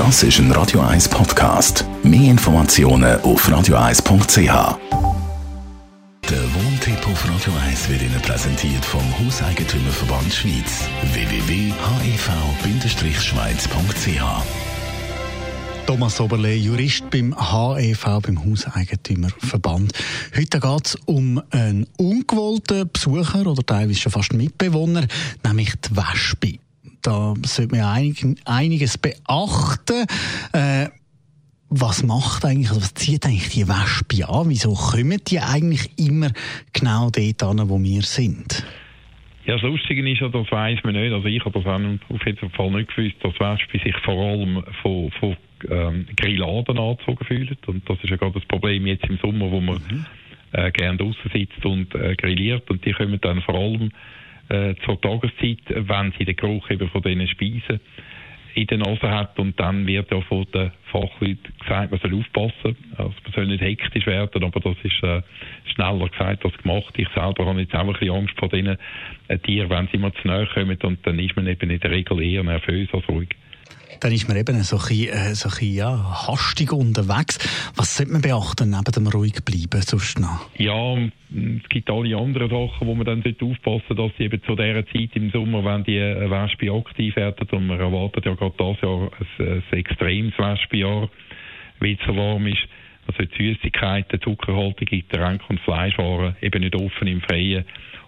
Das ist ein Radio 1 Podcast. Mehr Informationen auf radio1.ch. Der Wohntipp auf Radio 1 wird Ihnen präsentiert vom Hauseigentümerverband Schweiz. www.hev-schweiz.ch Thomas Oberle, Jurist beim HEV, beim Hauseigentümerverband. Heute geht es um einen ungewollten Besucher oder teilweise schon fast Mitbewohner, nämlich die Wespe. Da sollte man einig, einiges beachten. Äh, was macht eigentlich, also was zieht eigentlich die Wespe an? Wieso kommen die eigentlich immer genau dort an, wo wir sind? Ja, das Lustige ist ja, das weiss man nicht. Also ich habe das auch auf jeden Fall nicht gewusst, dass Wespe sich vor allem von, von ähm, Grilladen angezogen fühlen. Und das ist ja gerade das Problem jetzt im Sommer, wo man mhm. äh, gerne draußen sitzt und äh, grilliert. Und die kommen dann vor allem äh, zur Tageszeit, wenn sie den Geruch eben von diesen Speisen in der Nase hat. Und dann wird ja von den Fachleuten gesagt, man soll aufpassen, also man soll nicht hektisch werden, aber das ist äh, schneller gesagt als gemacht. Ich selber habe jetzt auch ein bisschen Angst vor diesen äh, Tieren, wenn sie mal zu nahe kommen. Und dann ist man eben in der Regel eher nervös als ruhig dann ist man eben so ein bisschen, äh, so ein bisschen ja, hastig unterwegs. Was sollte man beachten, neben dem ruhig bleiben sonst noch? Ja, es gibt alle anderen Sachen, wo man dann aufpassen sollte, dass sie eben zu dieser Zeit im Sommer, wenn die äh, Wespe aktiv werden, und man erwartet ja gerade dieses Jahr ein, ein extremes Wespenjahr, weil es so warm ist, also die Süßigkeiten, zuckerhaltige Getränke und Fleischwaren eben nicht offen im Freien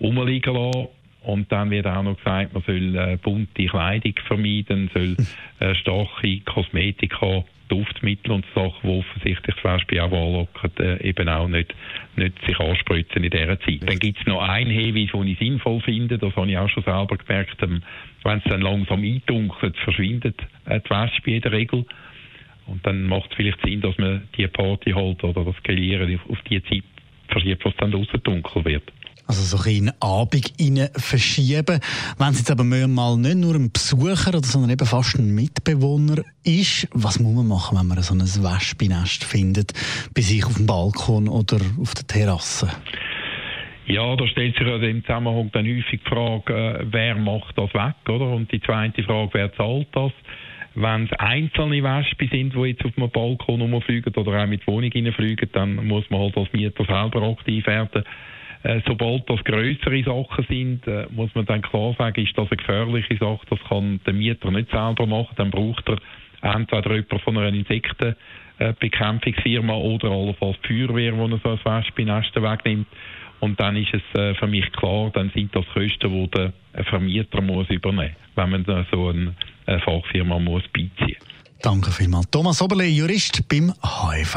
rumliegen lassen und dann wird auch noch gesagt, man soll äh, bunte Kleidung vermeiden, soll äh, starke Kosmetika, Duftmittel und Sachen, die offensichtlich zum Beispiel auch anlocken, äh, eben auch nicht, nicht sich anspritzen in dieser Zeit. Dann gibt es noch einen Hinweis, den ich sinnvoll finde, das habe ich auch schon selber gemerkt, ähm, wenn es dann langsam eindunkelt, verschwindet äh, die Wespe in der Regel. Und dann macht es vielleicht Sinn, dass man die Party halt oder das Grillieren auf die Zeit verschiebt, was dann draußen dunkel wird. Also so ein in den Abend rein verschieben. Wenn es jetzt aber mal nicht nur ein Besucher, sondern eben fast ein Mitbewohner ist, was muss man machen, wenn man so ein Wespennest findet, bei sich auf dem Balkon oder auf der Terrasse? Ja, da stellt sich also im Zusammenhang dann häufig die Frage, äh, wer macht das weg, oder? Und die zweite Frage, wer zahlt das? Wenn es einzelne Wespen sind, die jetzt auf einem Balkon rumfliegen oder auch mit Wohnung reinfliegen, dann muss man halt als Mieter selber aktiv werden äh, sobald das größere Sachen sind, äh, muss man dann klar sagen, ist das eine gefährliche Sache, das kann der Mieter nicht selber machen, dann braucht er entweder jemand von einer Insektenbekämpfungsfirma oder allenfalls die Feuerwehr, die so ein Wespennest wegnimmt. Und dann ist es äh, für mich klar, dann sind das Kosten, die der Vermieter muss übernehmen muss, wenn man so eine, eine Fachfirma muss beiziehen Danke vielmals. Thomas Oberle, Jurist beim HIV.